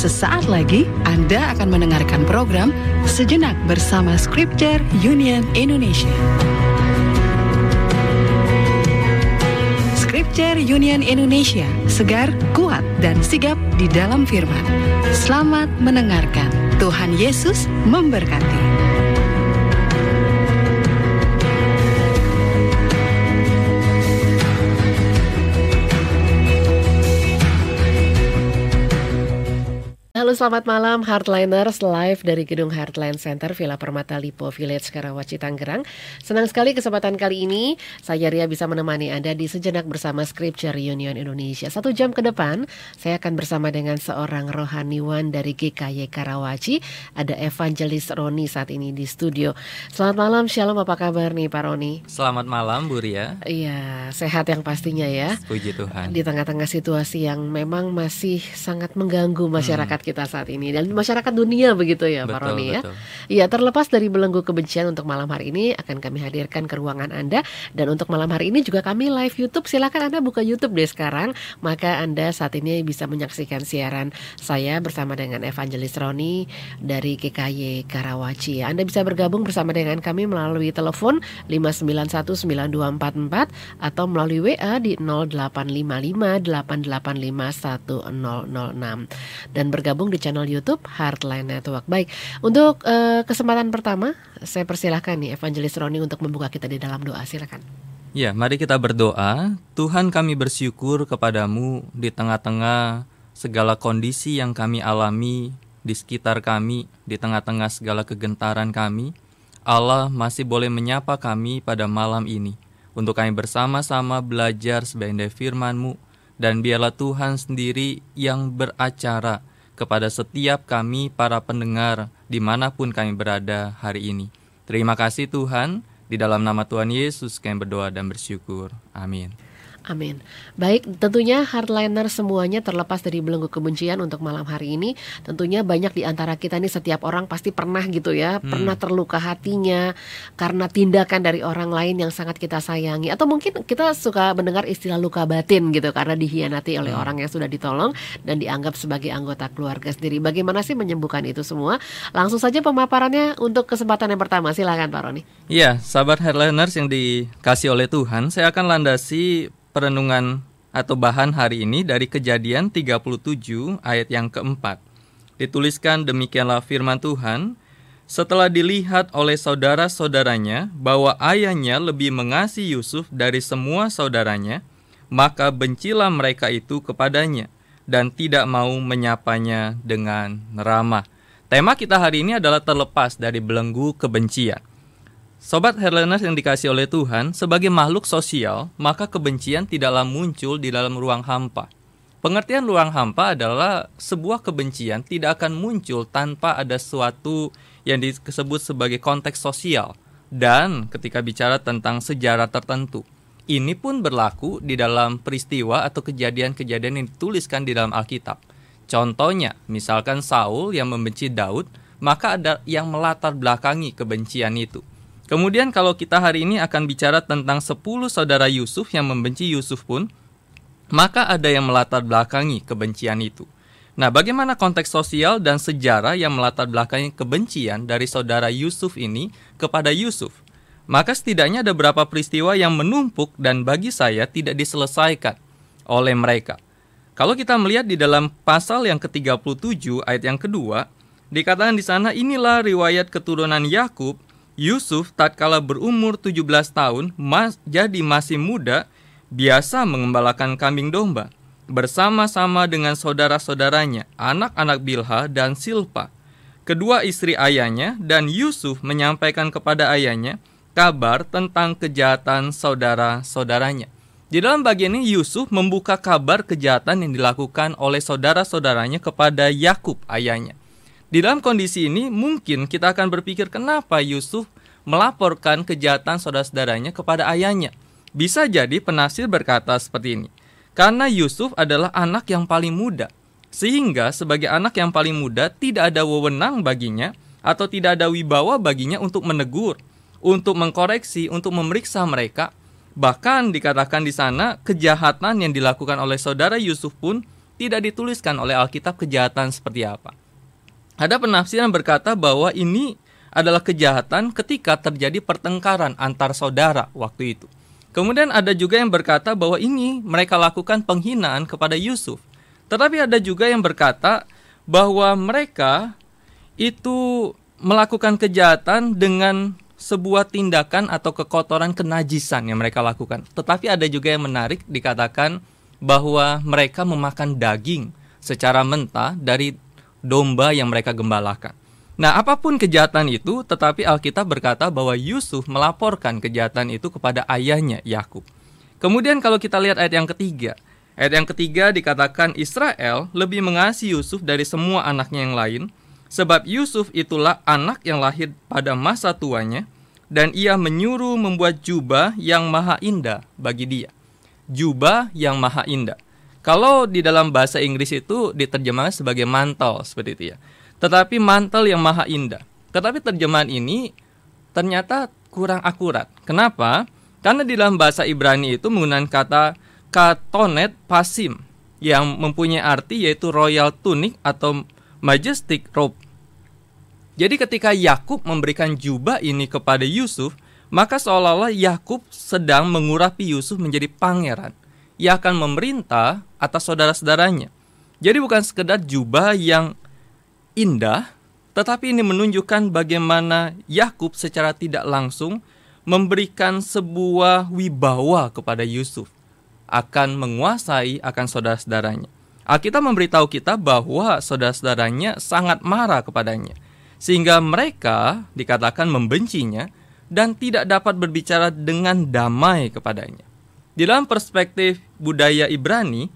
Sesaat lagi Anda akan mendengarkan program Sejenak bersama Scripture Union Indonesia. Scripture Union Indonesia, segar, kuat, dan sigap di dalam firman. Selamat mendengarkan. Tuhan Yesus memberkati. Halo selamat malam Heartliners live dari gedung Heartline Center Villa Permata Lipo Village Karawaci Tangerang. Senang sekali kesempatan kali ini saya Ria bisa menemani Anda di sejenak bersama Scripture Union Indonesia. Satu jam ke depan saya akan bersama dengan seorang rohaniwan dari GKY Karawaci. Ada Evangelis Roni saat ini di studio. Selamat malam, Shalom apa kabar nih Pak Roni? Selamat malam Bu Ria. Iya, sehat yang pastinya ya. Puji Tuhan. Di tengah-tengah situasi yang memang masih sangat mengganggu masyarakat hmm kita saat ini. Dan masyarakat dunia begitu ya Pak Roni ya. Iya terlepas dari belenggu kebencian untuk malam hari ini akan kami hadirkan ke ruangan Anda. Dan untuk malam hari ini juga kami live YouTube. Silakan Anda buka YouTube deh sekarang. Maka Anda saat ini bisa menyaksikan siaran saya bersama dengan Evangelis Roni dari GKY Karawaci. Anda bisa bergabung bersama dengan kami melalui telepon 5919244 atau melalui WA di 0855885106 dan bergabung bergabung di channel YouTube Heartline Network. Baik, untuk uh, kesempatan pertama saya persilahkan nih Evangelis Roni untuk membuka kita di dalam doa. Silakan. Ya, mari kita berdoa. Tuhan kami bersyukur kepadamu di tengah-tengah segala kondisi yang kami alami di sekitar kami, di tengah-tengah segala kegentaran kami. Allah masih boleh menyapa kami pada malam ini untuk kami bersama-sama belajar sebagai firman-Mu dan biarlah Tuhan sendiri yang beracara kepada setiap kami para pendengar di mana pun kami berada hari ini. Terima kasih Tuhan, di dalam nama Tuhan Yesus kami berdoa dan bersyukur. Amin. Amin. Baik, tentunya hardliner semuanya terlepas dari belenggu kebencian untuk malam hari ini. Tentunya banyak di antara kita nih setiap orang pasti pernah gitu ya, hmm. pernah terluka hatinya karena tindakan dari orang lain yang sangat kita sayangi atau mungkin kita suka mendengar istilah luka batin gitu karena dihianati oleh hmm. orang yang sudah ditolong dan dianggap sebagai anggota keluarga sendiri. Bagaimana sih menyembuhkan itu semua? Langsung saja pemaparannya untuk kesempatan yang pertama. Silakan Pak Roni. Iya, sahabat headliners yang dikasih oleh Tuhan, saya akan landasi perenungan atau bahan hari ini dari kejadian 37 ayat yang keempat. Dituliskan demikianlah firman Tuhan, setelah dilihat oleh saudara-saudaranya bahwa ayahnya lebih mengasihi Yusuf dari semua saudaranya, maka bencilah mereka itu kepadanya dan tidak mau menyapanya dengan ramah. Tema kita hari ini adalah terlepas dari belenggu kebencian. Sobat Herlenas yang dikasih oleh Tuhan, sebagai makhluk sosial, maka kebencian tidaklah muncul di dalam ruang hampa. Pengertian ruang hampa adalah sebuah kebencian tidak akan muncul tanpa ada sesuatu yang disebut sebagai konteks sosial. Dan ketika bicara tentang sejarah tertentu, ini pun berlaku di dalam peristiwa atau kejadian-kejadian yang dituliskan di dalam Alkitab. Contohnya, misalkan Saul yang membenci Daud, maka ada yang melatar belakangi kebencian itu. Kemudian kalau kita hari ini akan bicara tentang 10 saudara Yusuf yang membenci Yusuf pun, maka ada yang melatar belakangi kebencian itu. Nah, bagaimana konteks sosial dan sejarah yang melatar belakangi kebencian dari saudara Yusuf ini kepada Yusuf? Maka setidaknya ada beberapa peristiwa yang menumpuk dan bagi saya tidak diselesaikan oleh mereka. Kalau kita melihat di dalam pasal yang ke-37 ayat yang kedua, dikatakan di sana inilah riwayat keturunan Yakub Yusuf tatkala berumur 17 tahun mas, jadi masih muda biasa mengembalakan kambing domba bersama-sama dengan saudara-saudaranya, anak-anak Bilha dan Silpa. Kedua istri ayahnya dan Yusuf menyampaikan kepada ayahnya kabar tentang kejahatan saudara-saudaranya. Di dalam bagian ini Yusuf membuka kabar kejahatan yang dilakukan oleh saudara-saudaranya kepada Yakub ayahnya. Di dalam kondisi ini mungkin kita akan berpikir kenapa Yusuf melaporkan kejahatan saudara-saudaranya kepada ayahnya. Bisa jadi penafsir berkata seperti ini. Karena Yusuf adalah anak yang paling muda. Sehingga sebagai anak yang paling muda tidak ada wewenang baginya atau tidak ada wibawa baginya untuk menegur, untuk mengkoreksi, untuk memeriksa mereka. Bahkan dikatakan di sana kejahatan yang dilakukan oleh saudara Yusuf pun tidak dituliskan oleh Alkitab kejahatan seperti apa. Ada penafsiran berkata bahwa ini adalah kejahatan ketika terjadi pertengkaran antar saudara waktu itu. Kemudian ada juga yang berkata bahwa ini mereka lakukan penghinaan kepada Yusuf. Tetapi ada juga yang berkata bahwa mereka itu melakukan kejahatan dengan sebuah tindakan atau kekotoran kenajisan yang mereka lakukan. Tetapi ada juga yang menarik dikatakan bahwa mereka memakan daging secara mentah dari domba yang mereka gembalakan. Nah, apa pun kejahatan itu, tetapi Alkitab berkata bahwa Yusuf melaporkan kejahatan itu kepada ayahnya Yakub. Kemudian kalau kita lihat ayat yang ketiga, ayat yang ketiga dikatakan Israel lebih mengasihi Yusuf dari semua anaknya yang lain, sebab Yusuf itulah anak yang lahir pada masa tuanya, dan ia menyuruh membuat jubah yang maha indah bagi dia. Jubah yang maha indah. Kalau di dalam bahasa Inggris itu diterjemahkan sebagai mantel seperti itu ya. Tetapi mantel yang maha indah. Tetapi terjemahan ini ternyata kurang akurat. Kenapa? Karena di dalam bahasa Ibrani itu menggunakan kata katonet pasim yang mempunyai arti yaitu royal tunic atau majestic robe. Jadi ketika Yakub memberikan jubah ini kepada Yusuf, maka seolah-olah Yakub sedang mengurapi Yusuf menjadi pangeran. Ia akan memerintah atas saudara-saudaranya. Jadi bukan sekedar jubah yang indah, tetapi ini menunjukkan bagaimana Yakub secara tidak langsung memberikan sebuah wibawa kepada Yusuf akan menguasai akan saudara-saudaranya. Alkitab memberitahu kita bahwa saudara-saudaranya sangat marah kepadanya, sehingga mereka dikatakan membencinya dan tidak dapat berbicara dengan damai kepadanya. Di dalam perspektif budaya Ibrani,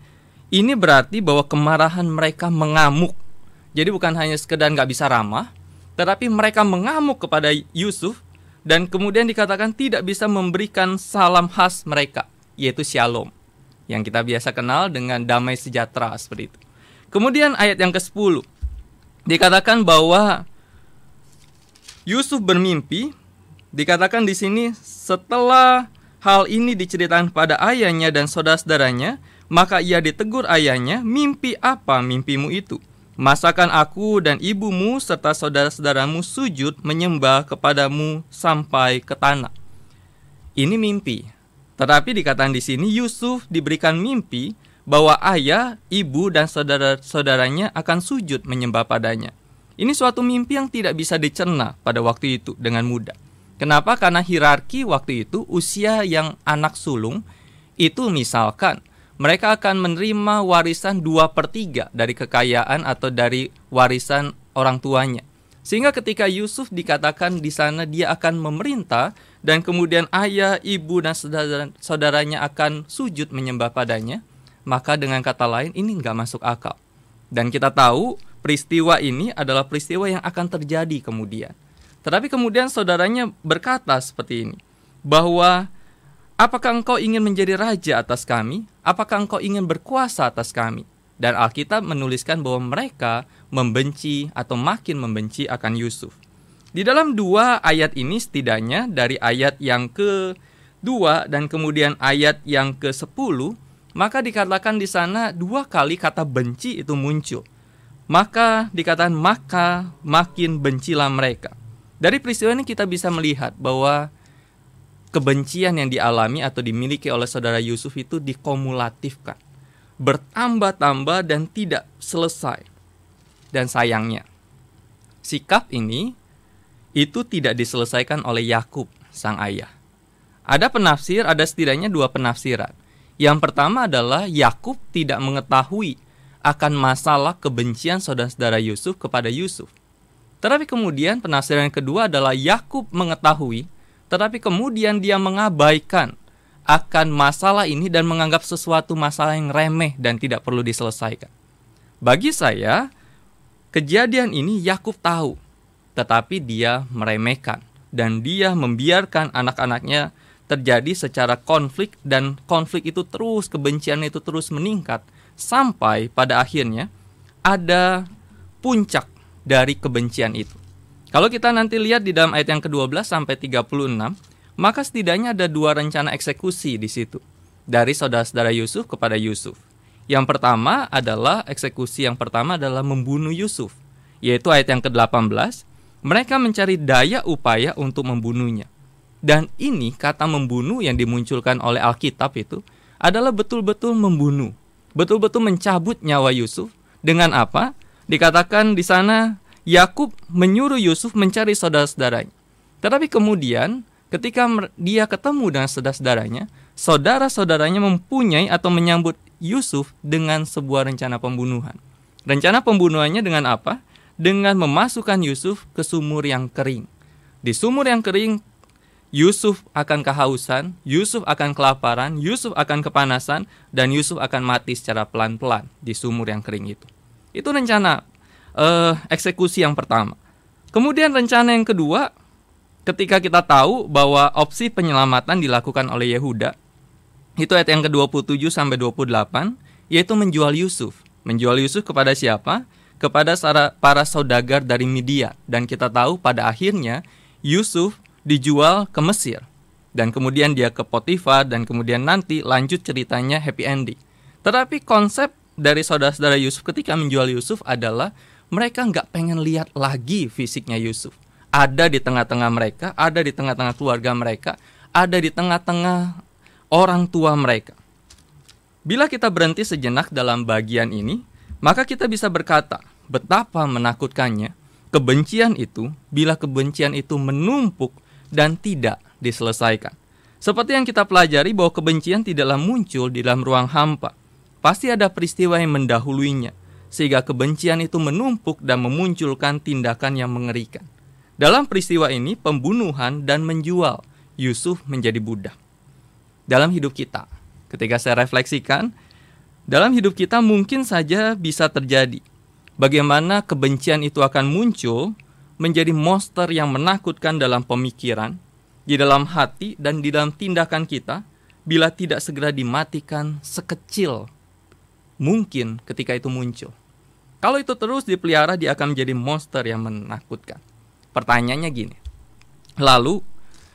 ini berarti bahwa kemarahan mereka mengamuk jadi bukan hanya sekedar nggak bisa ramah, tetapi mereka mengamuk kepada Yusuf dan kemudian dikatakan tidak bisa memberikan salam khas mereka, yaitu shalom, yang kita biasa kenal dengan damai sejahtera seperti itu. Kemudian ayat yang ke-10 dikatakan bahwa Yusuf bermimpi, dikatakan di sini setelah hal ini diceritakan pada ayahnya dan saudara-saudaranya, maka ia ditegur ayahnya, "Mimpi apa mimpimu itu?" Masakan aku dan ibumu serta saudara-saudaramu sujud menyembah kepadamu sampai ke tanah. Ini mimpi. Tetapi dikatakan di sini Yusuf diberikan mimpi bahwa ayah, ibu, dan saudara-saudaranya akan sujud menyembah padanya. Ini suatu mimpi yang tidak bisa dicerna pada waktu itu dengan mudah. Kenapa? Karena hierarki waktu itu usia yang anak sulung itu misalkan mereka akan menerima warisan 2 per 3 dari kekayaan atau dari warisan orang tuanya. Sehingga ketika Yusuf dikatakan di sana dia akan memerintah dan kemudian ayah, ibu, dan saudara saudaranya akan sujud menyembah padanya, maka dengan kata lain ini nggak masuk akal. Dan kita tahu peristiwa ini adalah peristiwa yang akan terjadi kemudian. Tetapi kemudian saudaranya berkata seperti ini, bahwa Apakah engkau ingin menjadi raja atas kami? Apakah engkau ingin berkuasa atas kami? Dan Alkitab menuliskan bahwa mereka membenci atau makin membenci akan Yusuf. Di dalam dua ayat ini setidaknya dari ayat yang ke-2 dan kemudian ayat yang ke-10, maka dikatakan di sana dua kali kata benci itu muncul. Maka dikatakan maka makin bencilah mereka. Dari peristiwa ini kita bisa melihat bahwa kebencian yang dialami atau dimiliki oleh saudara Yusuf itu dikumulatifkan, bertambah-tambah dan tidak selesai. Dan sayangnya, sikap ini itu tidak diselesaikan oleh Yakub, sang ayah. Ada penafsir, ada setidaknya dua penafsiran. Yang pertama adalah Yakub tidak mengetahui akan masalah kebencian saudara-saudara Yusuf kepada Yusuf. Tetapi kemudian penafsiran kedua adalah Yakub mengetahui tetapi kemudian dia mengabaikan akan masalah ini dan menganggap sesuatu masalah yang remeh dan tidak perlu diselesaikan. Bagi saya, kejadian ini Yakub tahu, tetapi dia meremehkan dan dia membiarkan anak-anaknya terjadi secara konflik dan konflik itu terus kebencian itu terus meningkat sampai pada akhirnya ada puncak dari kebencian itu. Kalau kita nanti lihat di dalam ayat yang ke-12 sampai 36, maka setidaknya ada dua rencana eksekusi di situ dari saudara-saudara Yusuf kepada Yusuf. Yang pertama adalah eksekusi yang pertama adalah membunuh Yusuf, yaitu ayat yang ke-18. Mereka mencari daya upaya untuk membunuhnya. Dan ini kata membunuh yang dimunculkan oleh Alkitab itu adalah betul-betul membunuh, betul-betul mencabut nyawa Yusuf dengan apa? Dikatakan di sana Yakub menyuruh Yusuf mencari saudara-saudaranya. Tetapi kemudian ketika dia ketemu dengan saudara-saudaranya, saudara-saudaranya mempunyai atau menyambut Yusuf dengan sebuah rencana pembunuhan. Rencana pembunuhannya dengan apa? Dengan memasukkan Yusuf ke sumur yang kering. Di sumur yang kering, Yusuf akan kehausan, Yusuf akan kelaparan, Yusuf akan kepanasan, dan Yusuf akan mati secara pelan-pelan di sumur yang kering itu. Itu rencana uh, eksekusi yang pertama. Kemudian rencana yang kedua, ketika kita tahu bahwa opsi penyelamatan dilakukan oleh Yehuda, itu ayat yang ke-27 sampai 28, yaitu menjual Yusuf. Menjual Yusuf kepada siapa? Kepada para saudagar dari Media. Dan kita tahu pada akhirnya Yusuf dijual ke Mesir. Dan kemudian dia ke Potifar dan kemudian nanti lanjut ceritanya happy ending. Tetapi konsep dari saudara-saudara Yusuf ketika menjual Yusuf adalah mereka nggak pengen lihat lagi fisiknya Yusuf. Ada di tengah-tengah mereka, ada di tengah-tengah keluarga mereka, ada di tengah-tengah orang tua mereka. Bila kita berhenti sejenak dalam bagian ini, maka kita bisa berkata, betapa menakutkannya kebencian itu bila kebencian itu menumpuk dan tidak diselesaikan. Seperti yang kita pelajari bahwa kebencian tidaklah muncul di dalam ruang hampa. Pasti ada peristiwa yang mendahuluinya sehingga kebencian itu menumpuk dan memunculkan tindakan yang mengerikan. Dalam peristiwa ini, pembunuhan dan menjual Yusuf menjadi budak. Dalam hidup kita, ketika saya refleksikan, dalam hidup kita mungkin saja bisa terjadi bagaimana kebencian itu akan muncul menjadi monster yang menakutkan dalam pemikiran, di dalam hati, dan di dalam tindakan kita bila tidak segera dimatikan sekecil mungkin ketika itu muncul. Kalau itu terus dipelihara, dia akan menjadi monster yang menakutkan. Pertanyaannya gini. Lalu,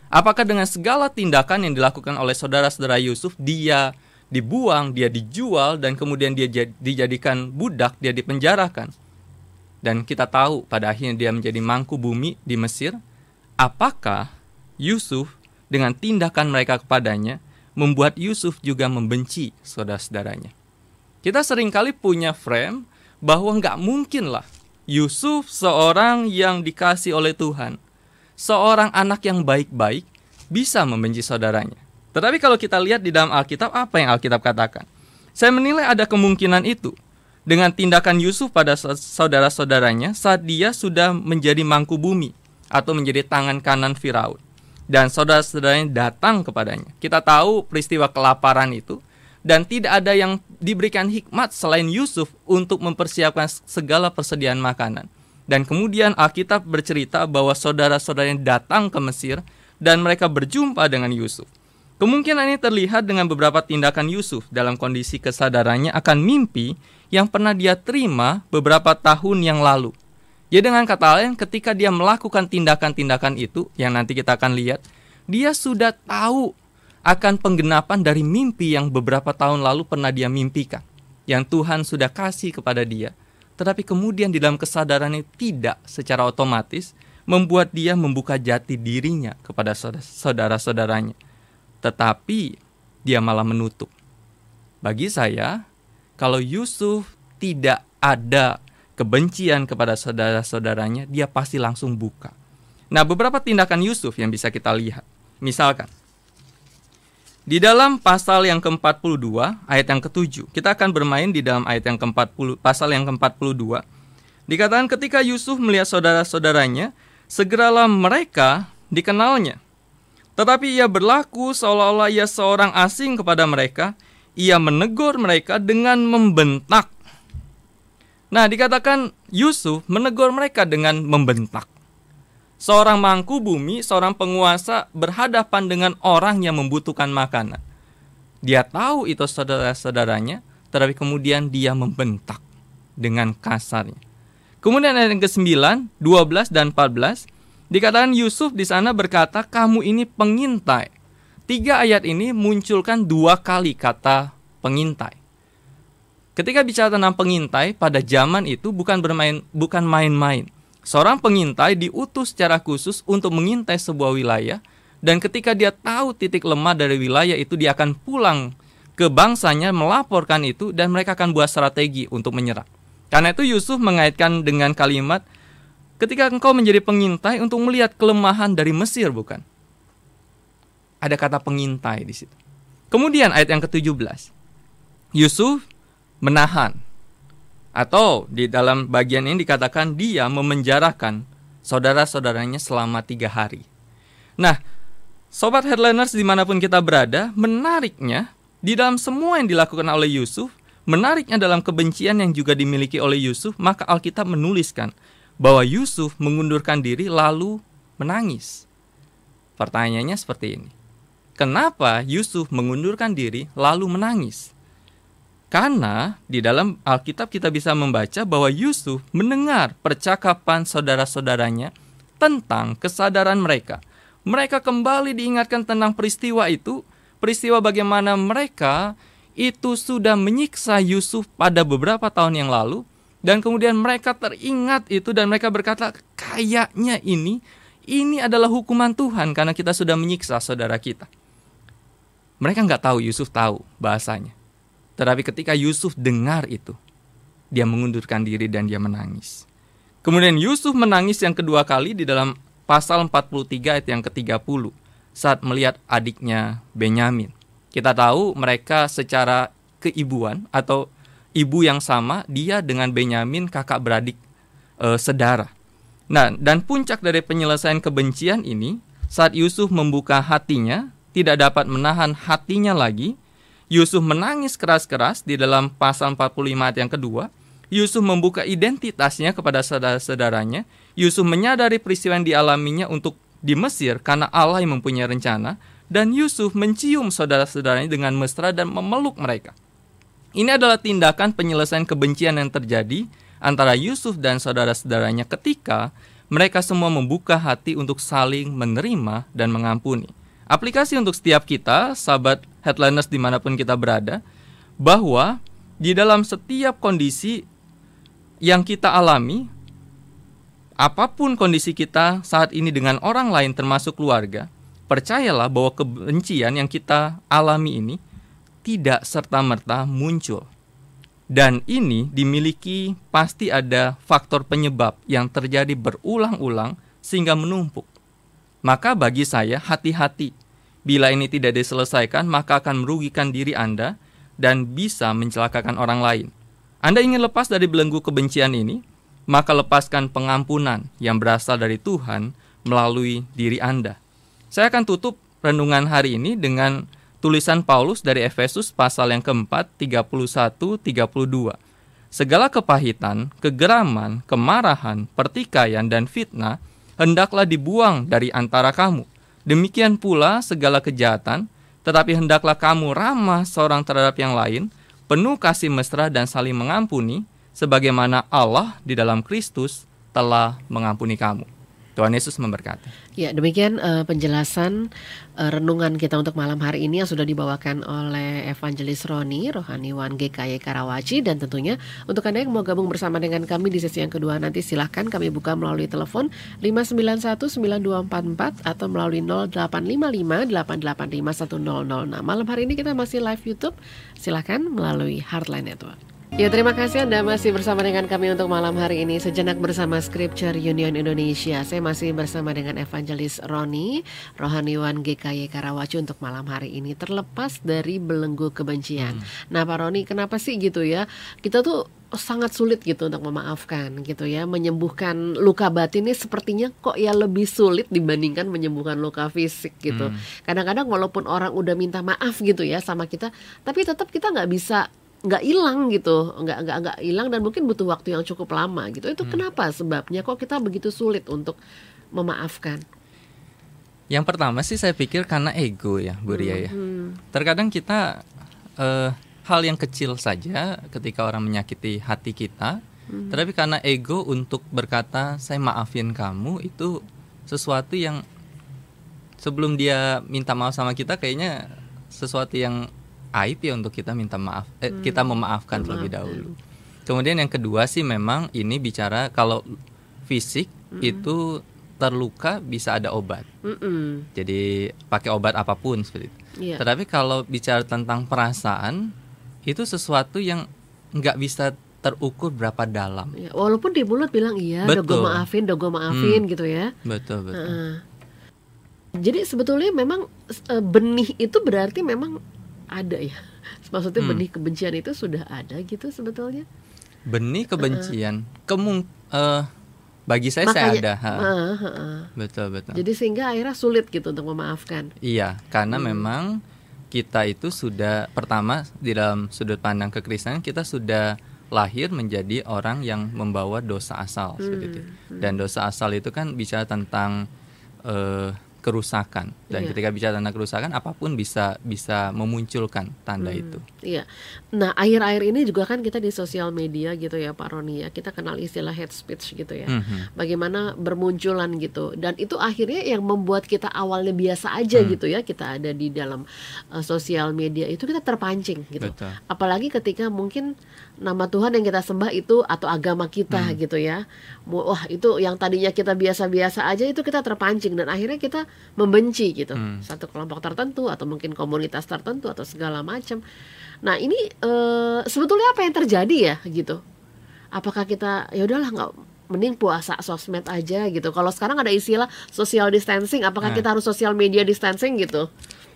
apakah dengan segala tindakan yang dilakukan oleh saudara-saudara Yusuf, dia dibuang, dia dijual, dan kemudian dia dijadikan budak, dia dipenjarakan? Dan kita tahu pada akhirnya dia menjadi mangku bumi di Mesir. Apakah Yusuf dengan tindakan mereka kepadanya membuat Yusuf juga membenci saudara-saudaranya? Kita sering kali punya frame bahwa nggak mungkin lah Yusuf seorang yang dikasih oleh Tuhan, seorang anak yang baik-baik bisa membenci saudaranya. Tetapi kalau kita lihat di dalam Alkitab apa yang Alkitab katakan? Saya menilai ada kemungkinan itu dengan tindakan Yusuf pada saudara-saudaranya saat dia sudah menjadi mangku bumi atau menjadi tangan kanan Firaun dan saudara-saudaranya datang kepadanya. Kita tahu peristiwa kelaparan itu dan tidak ada yang diberikan hikmat selain Yusuf untuk mempersiapkan segala persediaan makanan. Dan kemudian Alkitab bercerita bahwa saudara-saudaranya datang ke Mesir dan mereka berjumpa dengan Yusuf. Kemungkinan ini terlihat dengan beberapa tindakan Yusuf dalam kondisi kesadarannya akan mimpi yang pernah dia terima beberapa tahun yang lalu. Jadi dengan kata lain ketika dia melakukan tindakan-tindakan itu yang nanti kita akan lihat, dia sudah tahu akan penggenapan dari mimpi yang beberapa tahun lalu pernah dia mimpikan, yang Tuhan sudah kasih kepada dia. Tetapi kemudian di dalam kesadarannya tidak secara otomatis membuat dia membuka jati dirinya kepada saudara-saudaranya. Tetapi dia malah menutup. Bagi saya, kalau Yusuf tidak ada kebencian kepada saudara-saudaranya, dia pasti langsung buka. Nah, beberapa tindakan Yusuf yang bisa kita lihat. Misalkan, di dalam pasal yang ke-42, ayat yang ke-7, kita akan bermain di dalam ayat yang ke-40, pasal yang ke-42. Dikatakan ketika Yusuf melihat saudara-saudaranya, segeralah mereka dikenalnya. Tetapi ia berlaku seolah-olah ia seorang asing kepada mereka. Ia menegur mereka dengan membentak. Nah, dikatakan Yusuf menegur mereka dengan membentak. Seorang mangku bumi, seorang penguasa berhadapan dengan orang yang membutuhkan makanan. Dia tahu itu saudara-saudaranya, tetapi kemudian dia membentak dengan kasarnya. Kemudian ayat yang ke-9, 12 dan 14 dikatakan Yusuf di sana berkata, "Kamu ini pengintai." Tiga ayat ini munculkan dua kali kata pengintai. Ketika bicara tentang pengintai pada zaman itu bukan bermain bukan main-main. Seorang pengintai diutus secara khusus untuk mengintai sebuah wilayah dan ketika dia tahu titik lemah dari wilayah itu dia akan pulang ke bangsanya melaporkan itu dan mereka akan buat strategi untuk menyerang. Karena itu Yusuf mengaitkan dengan kalimat ketika engkau menjadi pengintai untuk melihat kelemahan dari Mesir bukan? Ada kata pengintai di situ. Kemudian ayat yang ke-17. Yusuf menahan atau di dalam bagian ini dikatakan dia memenjarakan saudara-saudaranya selama tiga hari. Nah, sobat headliners di mana pun kita berada, menariknya di dalam semua yang dilakukan oleh Yusuf, menariknya dalam kebencian yang juga dimiliki oleh Yusuf, maka Alkitab menuliskan bahwa Yusuf mengundurkan diri lalu menangis. Pertanyaannya seperti ini. Kenapa Yusuf mengundurkan diri lalu menangis? Karena di dalam Alkitab kita bisa membaca bahwa Yusuf mendengar percakapan saudara-saudaranya tentang kesadaran mereka. Mereka kembali diingatkan tentang peristiwa itu, peristiwa bagaimana mereka itu sudah menyiksa Yusuf pada beberapa tahun yang lalu dan kemudian mereka teringat itu dan mereka berkata kayaknya ini ini adalah hukuman Tuhan karena kita sudah menyiksa saudara kita. Mereka nggak tahu Yusuf tahu bahasanya. Tetapi ketika Yusuf dengar itu, dia mengundurkan diri dan dia menangis. Kemudian Yusuf menangis yang kedua kali di dalam pasal 43 ayat yang ke-30 saat melihat adiknya Benyamin. Kita tahu mereka secara keibuan atau ibu yang sama, dia dengan Benyamin kakak beradik e, sedara. Nah, dan puncak dari penyelesaian kebencian ini saat Yusuf membuka hatinya, tidak dapat menahan hatinya lagi, Yusuf menangis keras-keras di dalam pasal 45 ayat yang kedua. Yusuf membuka identitasnya kepada saudara-saudaranya. Yusuf menyadari peristiwa yang dialaminya untuk di Mesir karena Allah yang mempunyai rencana. Dan Yusuf mencium saudara-saudaranya dengan mesra dan memeluk mereka. Ini adalah tindakan penyelesaian kebencian yang terjadi antara Yusuf dan saudara-saudaranya ketika mereka semua membuka hati untuk saling menerima dan mengampuni. Aplikasi untuk setiap kita, sahabat headliners di mana pun kita berada, bahwa di dalam setiap kondisi yang kita alami, apa pun kondisi kita saat ini dengan orang lain termasuk keluarga, percayalah bahwa kebencian yang kita alami ini tidak serta-merta muncul. Dan ini dimiliki pasti ada faktor penyebab yang terjadi berulang-ulang sehingga menumpuk. Maka bagi saya hati-hati. Bila ini tidak diselesaikan, maka akan merugikan diri Anda dan bisa mencelakakan orang lain. Anda ingin lepas dari belenggu kebencian ini, maka lepaskan pengampunan yang berasal dari Tuhan melalui diri Anda. Saya akan tutup renungan hari ini dengan tulisan Paulus dari Efesus pasal yang keempat 31-32. Segala kepahitan, kegeraman, kemarahan, pertikaian, dan fitnah hendaklah dibuang dari antara kamu. Demikian pula segala kejahatan, tetapi hendaklah kamu ramah seorang terhadap yang lain, penuh kasih mesra dan saling mengampuni, sebagaimana Allah di dalam Kristus telah mengampuni kamu. Tuhan Yesus memberkati. Ya, demikian uh, penjelasan uh, renungan kita untuk malam hari ini yang sudah dibawakan oleh Evangelis Roni, Rohaniwan GKY Karawaci dan tentunya untuk Anda yang mau gabung bersama dengan kami di sesi yang kedua nanti silahkan kami buka melalui telepon 5919244 atau melalui 0855885100. Malam hari ini kita masih live YouTube. Silahkan melalui Heartline Network. Ya terima kasih Anda masih bersama dengan kami untuk malam hari ini Sejenak bersama Scripture Union Indonesia Saya masih bersama dengan Evangelis Roni Rohaniwan GKY Karawaci untuk malam hari ini Terlepas dari belenggu kebencian hmm. Nah Pak Roni kenapa sih gitu ya Kita tuh sangat sulit gitu untuk memaafkan gitu ya Menyembuhkan luka batin ini sepertinya kok ya lebih sulit dibandingkan menyembuhkan luka fisik gitu hmm. Kadang-kadang hmm. walaupun orang udah minta maaf gitu ya sama kita Tapi tetap kita nggak bisa nggak hilang gitu nggak nggak nggak hilang dan mungkin butuh waktu yang cukup lama gitu itu hmm. kenapa sebabnya kok kita begitu sulit untuk memaafkan yang pertama sih saya pikir karena ego ya Bu Ria ya hmm. terkadang kita uh, hal yang kecil saja ketika orang menyakiti hati kita hmm. tetapi karena ego untuk berkata saya maafin kamu itu sesuatu yang sebelum dia minta maaf sama kita kayaknya sesuatu yang aib ya untuk kita minta maaf, eh, Hmm, kita memaafkan terlebih memaafkan. dahulu. Kemudian yang kedua sih memang ini bicara kalau fisik Hmm. itu terluka bisa ada obat. Mm-mm. Jadi pakai obat apa pun seperti itu. Iya. Tetapi kalau bicara tentang perasaan itu sesuatu yang nggak bisa terukur berapa dalam. Iya, Walaupun di mulut bilang iya, udah gue maafin, udah gue maafin Hmm. gitu ya. Betul betul. Heeh. Jadi sebetulnya memang eh, benih itu berarti memang ada ya. Maksudnya Hmm. benih kebencian itu sudah ada gitu sebetulnya. Benih kebencian kemung eh, bagi saya saya ada. Ha. Heeh, heeh. Betul betul. Jadi sehingga akhirnya sulit gitu untuk memaafkan. Iya, karena Hmm. memang kita itu sudah pertama di dalam sudut pandang kekristenan kita sudah lahir menjadi orang yang membawa dosa asal seperti itu. Hmm. Dan dosa asal itu kan bicara tentang eh, kerusakan. Dan Iya. ketika bicara tentang kerusakan apa pun bisa bisa memunculkan tanda Hmm. itu. Iya. Nah, akhir-akhir ini juga kan kita di sosial media gitu ya, Pak Roni ya. Kita kenal istilah hate speech gitu ya. Mhm. Bagaimana bermunculan gitu. Dan itu akhirnya yang membuat kita awalnya biasa aja Hmm. gitu ya. Kita ada di dalam uh, sosial media itu kita terpancing gitu. Betul. Apalagi ketika mungkin nama Tuhan yang kita sembah itu atau agama kita Hmm. gitu ya. Wah, itu yang tadinya kita biasa-biasa aja itu kita terpancing dan akhirnya kita membenci gitu. Hmm. Satu kelompok tertentu atau mungkin komunitas tertentu atau segala macam. Nah, ini eh, sebetulnya apa yang terjadi ya gitu? Apakah kita ya udahlah nggak mending puasa sosmed aja gitu. Kalau sekarang ada istilah social distancing, apakah Nah. kita harus social media distancing gitu?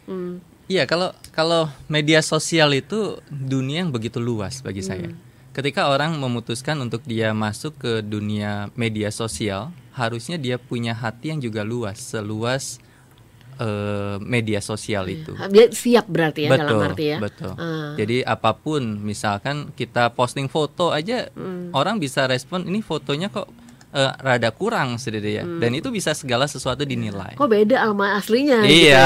Hmm. Iya, kalau kalau media sosial itu dunia yang begitu luas bagi saya. Ketika orang memutuskan untuk dia masuk ke dunia media sosial, harusnya dia punya hati yang juga luas, seluas eh, media sosial itu. Dia siap berarti ya betul, dalam arti ya. betul. Ah. Jadi apa pun, misalkan kita posting foto aja, Hmm. orang bisa respon ini fotonya kok eh, rada kurang sedikit ya, Hmm. dan itu bisa segala sesuatu dinilai. Kok beda sama aslinya gitu Iya, ya.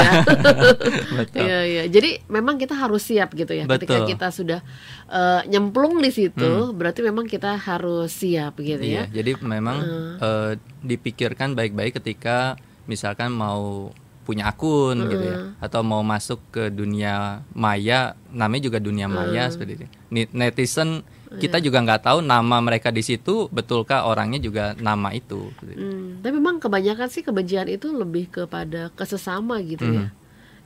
betul. Iya iya. Jadi memang kita harus siap gitu ya. Ketika Betul. kita sudah eh, nyemplung di situ, berarti memang kita harus siap gitu Iya, ya. jadi memang eh, dipikirkan baik-baik ketika misalkan mau punya akun gitu ya, atau mau masuk ke dunia maya, namanya juga dunia maya seperti itu. Netizen kita juga nggak tahu nama mereka di situ betulkah orangnya juga nama itu. seperti itu. Hmm, tapi memang kebanyakan sih kebencian itu lebih kepada kesesama gitu ya. Hmm.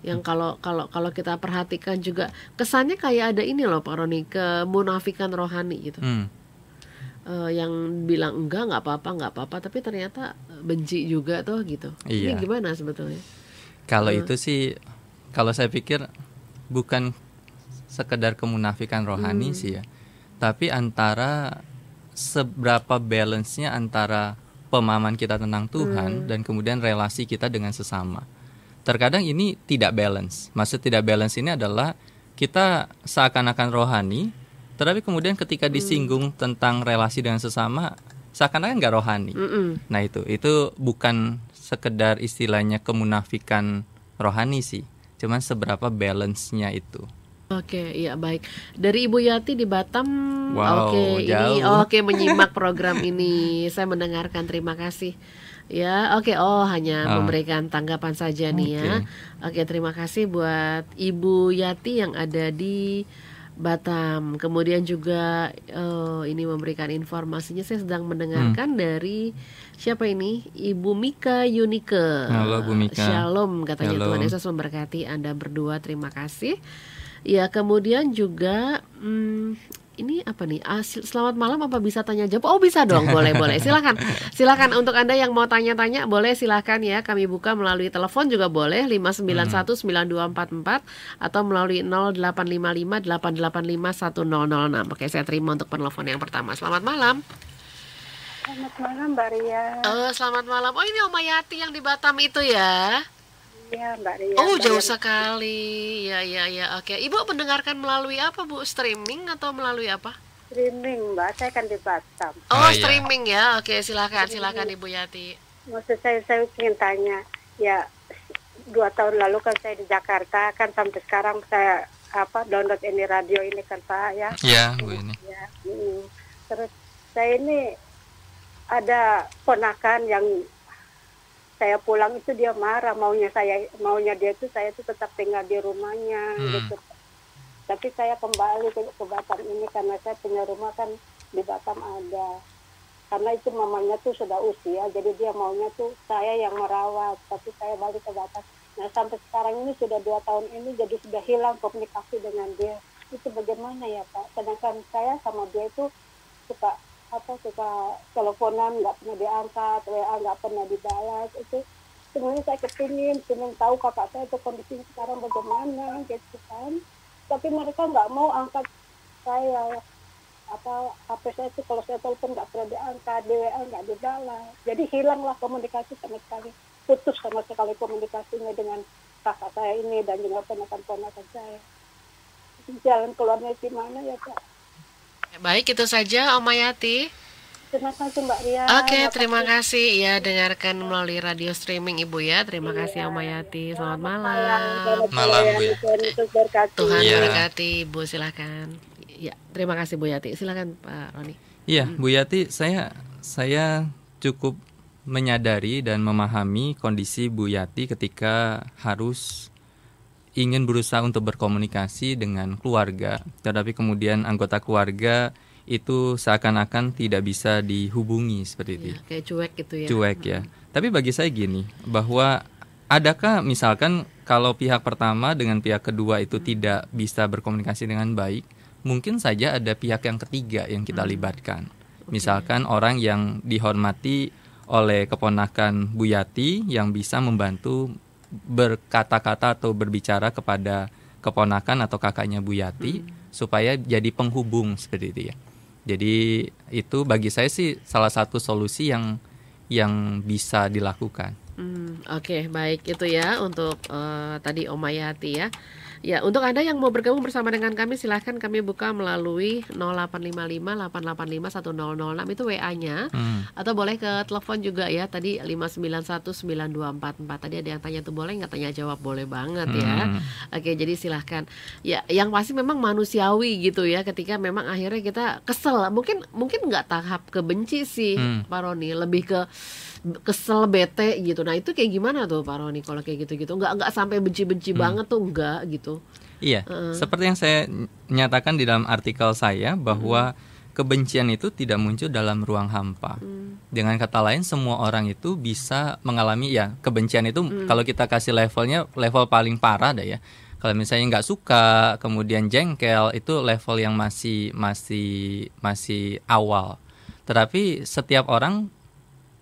Yang kalau kalau kalau kita perhatikan juga kesannya kayak ada ini loh Pak Roni kemunafikan rohani gitu. Hmm. Eh, yang bilang enggak nggak apa-apa nggak apa-apa tapi ternyata eh, benci juga tuh gitu. Ini Iya. gimana sebetulnya? Kalau itu sih, kalau saya pikir bukan sekedar kemunafikan rohani sih ya, tapi antara seberapa balance-nya antara pemahaman kita tentang Tuhan dan kemudian relasi kita dengan sesama. Terkadang ini tidak balance. Maksud tidak balance ini adalah kita seakan-akan rohani, tetapi kemudian ketika disinggung tentang relasi dengan sesama, seakan-akan nggak rohani. Mm-mm. Nah itu itu bukan sekedar istilahnya kemunafikan rohani sih, cuman seberapa balance-nya itu. Oke, iya baik. Dari Ibu Yati di Batam. Wow, oke, ini jauh. oke menyimak program ini. Saya mendengarkan. Terima kasih. Ya, oke. Oh, hanya Ah. memberikan tanggapan saja nih ya. Oke, terima kasih buat Ibu Yati yang ada di Batam. Kemudian juga eh, ini memberikan informasinya saya sedang mendengarkan Hmm. dari siapa ini? Ibu Mika Yunike. Halo, Bu Mika. Shalom katanya Shalom. Tuhan Yesus memberkati Anda berdua. Terima kasih. Ya, kemudian juga hmm, ini apa nih? Ah, selamat malam apa bisa tanya jawab? Oh, bisa dong. Boleh, boleh. Silakan. Silakan untuk Anda yang mau tanya-tanya boleh silakan ya. Kami buka melalui telepon juga boleh 5919244 atau melalui 0855885106. Oke, saya terima untuk penelpon yang pertama. Selamat malam. Selamat malam Mbak Ria. Eh, selamat malam. Oh, ini Oma Yati yang di Batam itu ya. Iya Mbak Ria. Oh, Mbak jauh Ria. sekali. Ya, ya, ya. Oke. Ibu mendengarkan melalui apa, Bu? Streaming atau melalui apa? Streaming Mbak, saya kan di Batam. Oh, Oh, iya. streaming ya. Oke, silakan, silakan Ibu Yati. Maksud saya, saya ingin tanya, ya dua tahun lalu kan saya di Jakarta, kan sampai sekarang saya apa download ini radio ini kan Pak ya. Ya, Bu ini. Ya, mm. Terus saya ini ada ponakan yang saya pulang itu dia marah maunya saya maunya dia itu saya itu tetap tinggal di rumahnya Hmm. gitu. tapi saya kembali ke, ke Batam ini karena saya punya rumah kan di Batam ada. Karena itu mamanya tuh sudah usia jadi dia maunya tuh saya yang merawat. Tapi saya balik ke Batam. Nah sampai sekarang ini sudah dua tahun ini jadi sudah hilang komunikasi dengan dia. Itu bagaimana ya Pak? Sedangkan saya sama dia itu suka apa suka teleponan nggak pernah diangkat WA nggak pernah dibalas itu sebenarnya saya kepingin ingin tahu kakak saya itu kondisi sekarang bagaimana gitu kan. Tapi mereka nggak mau angkat saya apa HP saya itu kalau saya telepon nggak pernah diangkat di WA nggak dibalas. Jadi hilanglah komunikasi sama sekali putus sama sekali komunikasinya dengan kakak saya ini dan juga ponakan-ponakan saya. Jalan keluarnya gimana ya kak Baik, itu saja Om Mayati. terima kasih Mbak Ria Oke, Bapak- terima kasih ya dengarkan melalui radio streaming Ibu ya. Terima kasih Om Mayati. Selamat malam. Malam, Bu ya. Tuhan Yesus berkati. Tuhan berkati Ibu silakan. Ya, terima kasih Bu Yati. Silakan Pak Roni. Iya, Bu Yati, saya saya cukup menyadari dan memahami kondisi Bu Yati ketika harus ingin berusaha untuk berkomunikasi dengan keluarga, tetapi kemudian anggota keluarga itu seakan-akan tidak bisa dihubungi seperti itu. Ya, kayak cuek gitu ya. Cuek ya. Tapi bagi saya gini, bahwa adakah misalkan kalau pihak pertama dengan pihak kedua itu tidak bisa berkomunikasi dengan baik, mungkin saja ada pihak yang ketiga yang kita libatkan. Misalkan orang yang dihormati oleh keponakan Bu Yati yang bisa membantu berkata-kata atau berbicara kepada keponakan atau kakaknya Bu Yati supaya jadi penghubung seperti itu ya. Jadi itu bagi saya sih salah satu solusi yang yang bisa dilakukan. Hmm, Oke, baik itu ya untuk eh, tadi Om Mayati ya. Ya, untuk Anda yang mau bergabung bersama dengan kami silahkan kami buka melalui 0855 885 1006 itu WA-nya Hmm. atau boleh ke telepon juga ya tadi 5919244 tadi ada yang tanya tuh boleh nggak tanya jawab? Boleh banget ya. Hmm. oke jadi silahkan. Ya yang pasti memang manusiawi gitu ya ketika memang akhirnya kita kesel. Mungkin mungkin nggak tahap kebenci sih Hmm. Pak Roni. Lebih ke kesel bete gitu nah itu kayak gimana tuh Pak Roni kalau kayak gitu gitu nggak nggak sampai benci-benci Hmm. banget tuh enggak gitu Iya, seperti yang saya nyatakan di dalam artikel saya bahwa kebencian itu tidak muncul dalam ruang hampa. Dengan kata lain, semua orang itu bisa mengalami ya kebencian itu. Kalau kita kasih levelnya, level paling parah dah ya. Kalau misalnya nggak suka, kemudian jengkel, itu level yang masih masih masih awal. Tetapi setiap orang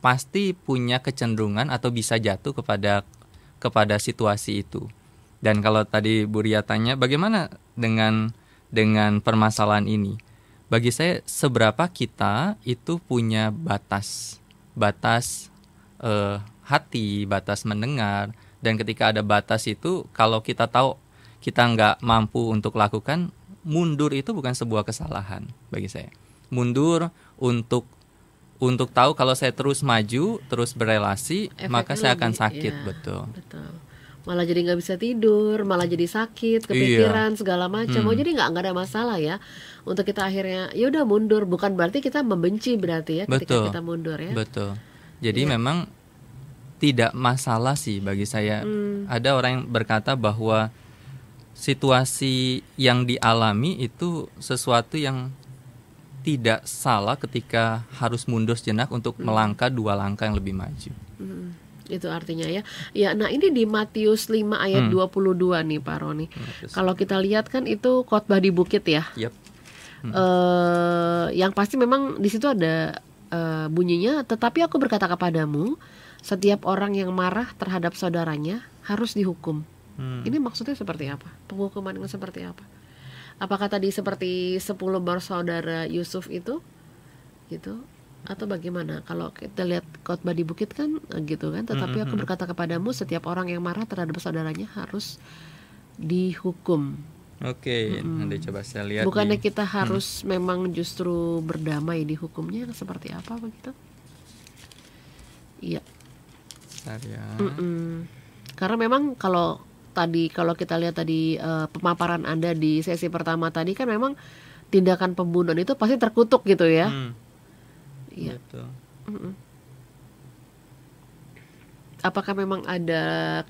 pasti punya kecenderungan atau bisa jatuh kepada kepada situasi itu. Dan kalau tadi Bu Ria tanya bagaimana dengan dengan permasalahan ini? Bagi saya seberapa kita itu punya batas batas eh, hati, batas mendengar dan ketika ada batas itu kalau kita tahu kita nggak mampu untuk lakukan mundur itu bukan sebuah kesalahan bagi saya. Mundur untuk untuk tahu kalau saya terus maju, terus berelasi, maka Efeknya saya akan sakit, iya. betul. Betul. Malah jadi nggak bisa tidur, malah jadi Iya. sakit, kepikiran segala macam. Hmm. Oh jadi nggak nggak ada masalah ya. Untuk kita akhirnya ya udah mundur, bukan berarti kita membenci berarti ya ketika Betul. kita mundur ya. Betul. Jadi Iya. memang tidak masalah sih bagi saya. Hmm. Ada orang yang berkata bahwa situasi yang dialami itu sesuatu yang tidak salah ketika harus mundur sejenak untuk Hmm. melangkah dua langkah yang lebih maju. Mm, itu artinya ya. Ya, nah ini di Matius 5 ayat Hmm. 22 nih Pak Roni. Kalau kita lihat kan itu khotbah di bukit ya. Yep. eh yang pasti memang di situ ada eh, bunyinya tetapi aku berkata kepadamu setiap orang yang marah terhadap saudaranya harus dihukum. Hmm. Ini maksudnya seperti apa? Penghukuman yang seperti apa? Apakah tadi seperti 10 bersaudara Yusuf itu? Gitu atau bagaimana? Kalau kita lihat khotbah di bukit kan eh, gitu kan, tetapi aku berkata kepadamu setiap orang yang marah terhadap saudaranya harus dihukum. Oke, nanti coba saya lihat. Bukannya di- kita harus memang justru berdamai di hukumnya seperti apa begitu? Iya. Ya. Karena memang kalau tadi kalau kita lihat tadi eh, pemaparan Anda di sesi pertama tadi kan memang tindakan pembunuhan itu pasti terkutuk gitu ya. Hmm, Iya. betul. Apakah memang ada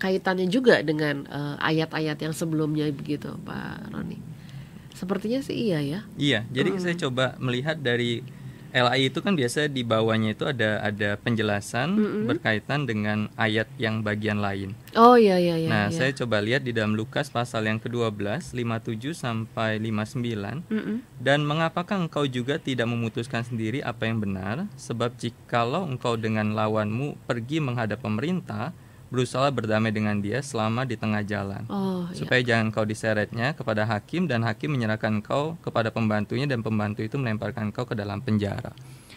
kaitannya juga dengan eh, ayat-ayat yang sebelumnya begitu, Pak Roni? Sepertinya sih iya ya. Iya, jadi saya coba melihat dari LAI itu kan biasa di bawahnya itu ada ada penjelasan berkaitan dengan ayat yang bagian lain. Oh iya iya iya. nah, iya. saya coba lihat di dalam Lukas pasal yang ke-12, 57 sampai 59. Mm-mm. Dan mengapakah engkau juga tidak memutuskan sendiri apa yang benar? Sebab jikalau engkau dengan lawanmu pergi menghadap pemerintah, berusaha berdamai dengan dia selama di tengah jalan. Oh iya. Supaya jangan kau diseretnya kepada hakim dan hakim menyerahkan kau kepada pembantunya dan pembantu itu melemparkan kau ke dalam penjara.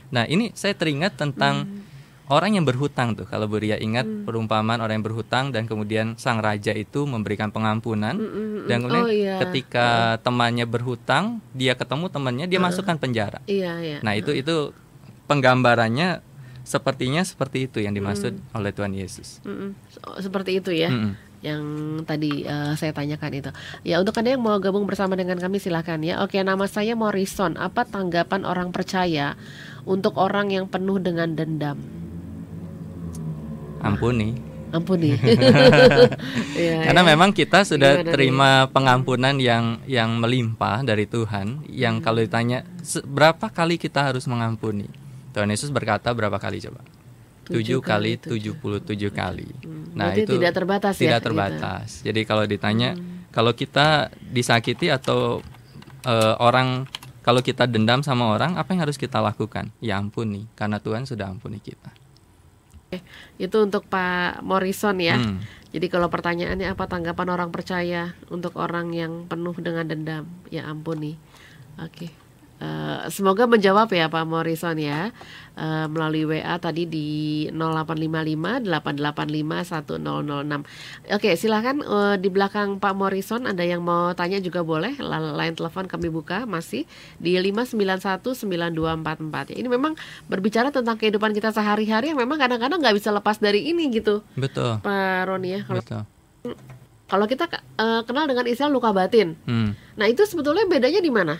Nah ini saya teringat tentang Hmm. orang yang berhutang tuh. Kalau Bu Ria ingat perumpamaan orang yang berhutang dan kemudian sang raja itu memberikan pengampunan Mm-mm. dan kemudian Oh, iya. ketika temannya berhutang dia ketemu temannya dia masukkan penjara. Iya iya. Nah itu itu penggambarannya sepertinya seperti itu yang dimaksud Hmm. oleh Tuhan Yesus. Mm-mm. So- Seperti itu ya. Mm-mm. yang tadi eh, saya tanyakan itu. Ya untuk anda yang mau gabung bersama dengan kami silahkan ya. Oke nama saya Morrison. Apa tanggapan orang percaya untuk orang yang penuh dengan dendam? Ampuni. Ampuni. Iya, Karena ya. memang kita sudah Gimana nih? terima pengampunan yang yang melimpah dari Tuhan. Yang Hmm. kalau ditanya "Se- berapa kali kita harus mengampuni, Tuhan Yesus berkata berapa kali coba? Tujuh kali kali tujuh puluh tujuh kali. Hmm, Nah berarti itu tidak terbatas ya, Tidak gitu. terbatas. Jadi kalau ditanya Hmm. kalau kita disakiti atau eh, orang kalau kita dendam sama orang, apa yang harus kita lakukan? Ya ampuni, karena Tuhan sudah ampuni kita. Itu untuk Pak Morrison ya. Hmm. Jadi kalau pertanyaannya apa tanggapan orang percaya untuk orang yang penuh dengan dendam? Ya ampuni. Oke. Eh, semoga menjawab ya Pak Morrison ya Eh, melalui WA tadi di 0855 885 1006. Oke silahkan eh, di belakang Pak Morrison ada yang mau tanya juga boleh. La- Line telepon kami buka masih di 591 9244 ya. Ini memang berbicara tentang kehidupan kita sehari-hari yang memang kadang-kadang nggak bisa lepas dari ini gitu Betul. Pak Roni ya. Kalau Betul. kalau kita eh, kenal dengan istilah luka batin, Hmm. nah itu sebetulnya bedanya di mana?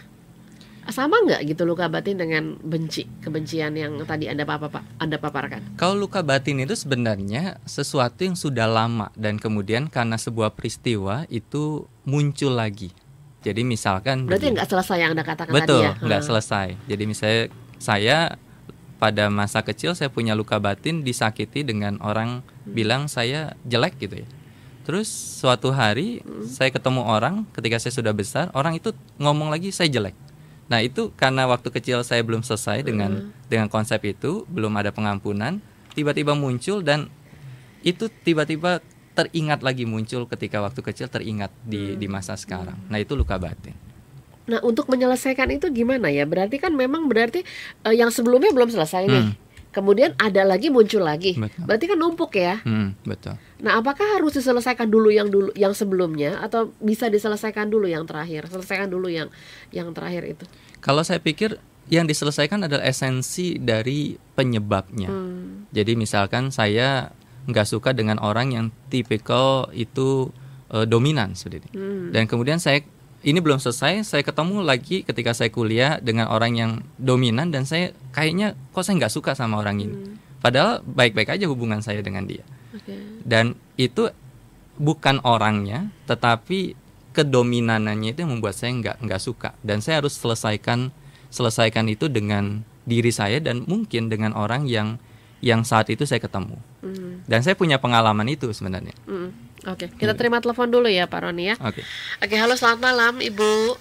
Sama nggak gitu luka batin dengan benci, kebencian yang tadi anda papa pak anda paparkan? Kalau luka batin itu sebenarnya sesuatu yang sudah lama dan kemudian karena sebuah peristiwa itu muncul lagi. Jadi misalkan Berarti nggak selesai yang anda katakan betul tadi ya? nggak Hmm. selesai. Jadi misalnya saya pada masa kecil saya punya luka batin disakiti dengan orang Hmm. bilang saya jelek gitu ya. Terus suatu hari Hmm. saya ketemu orang ketika saya sudah besar orang itu ngomong lagi saya jelek. Nah itu karena waktu kecil saya belum selesai dengan dengan konsep itu belum ada pengampunan tiba-tiba muncul dan itu tiba-tiba teringat lagi muncul ketika waktu kecil teringat di di masa sekarang. Nah itu luka batin. Nah untuk menyelesaikan itu gimana ya? Berarti kan memang berarti eh, yang sebelumnya belum selesai nih. Hmm. Kemudian ada lagi muncul lagi. Betul. Berarti kan numpuk ya. Hmm, betul. Nah, apakah harus diselesaikan dulu yang dulu yang sebelumnya atau bisa diselesaikan dulu yang terakhir? Selesaikan dulu yang yang terakhir itu. Kalau saya pikir yang diselesaikan adalah esensi dari penyebabnya. Hmm. Jadi misalkan saya nggak suka dengan orang yang tipikal itu eh, dominan seperti ini. Hmm. Dan kemudian saya ini belum selesai, saya ketemu lagi ketika saya kuliah dengan orang yang dominan dan saya kayaknya kok saya nggak suka sama orang ini. Hmm. Padahal baik-baik aja hubungan saya dengan dia. Oke. Dan itu bukan orangnya, tetapi kedominanannya itu yang membuat saya nggak nggak suka. Dan saya harus selesaikan selesaikan itu dengan diri saya dan mungkin dengan orang yang yang saat itu saya ketemu. Hmm. Dan saya punya pengalaman itu sebenarnya. Hmm. Oke, kita terima telepon dulu ya Pak Roni ya. Oke. Oke, halo selamat malam Ibu.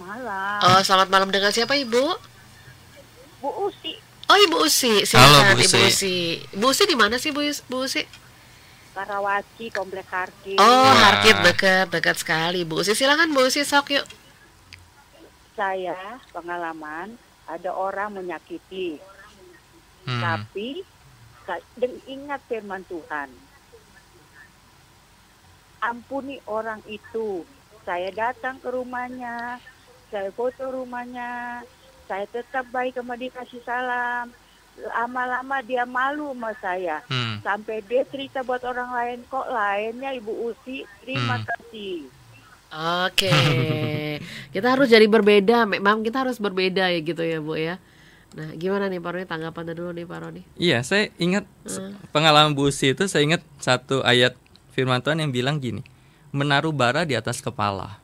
Malam. Oh, selamat malam dengan siapa Ibu? Bu Usi, Oh, Ibu Usi. Halo, Silakan Bu Ibu Usi. Ibu Usi di mana sih Bu, Bu Usi? Karawaci, Komplek Harki. Oh, Wah. Harkit dekat, dekat sekali Bu Usi. Silakan Bu Usi sok yuk. Saya pengalaman ada orang menyakiti, Hmm. tapi dan ingat firman Tuhan. Ampuni orang itu. Saya datang ke rumahnya, saya foto rumahnya, saya tetap baik sama dia kasih salam. Lama-lama dia malu sama saya. Hmm. Sampai dia cerita buat orang lain, kok lainnya Ibu Usi, terima Hmm. kasih. Oke. kita harus jadi berbeda. Memang kita harus berbeda ya gitu ya, Bu ya. Nah, gimana nih Pak Roni tanggapannya dulu nih Pak Roni? Iya, saya ingat Hmm. pengalaman Bu Usi itu saya ingat satu ayat firman Tuhan yang bilang gini, menaruh bara di atas kepala.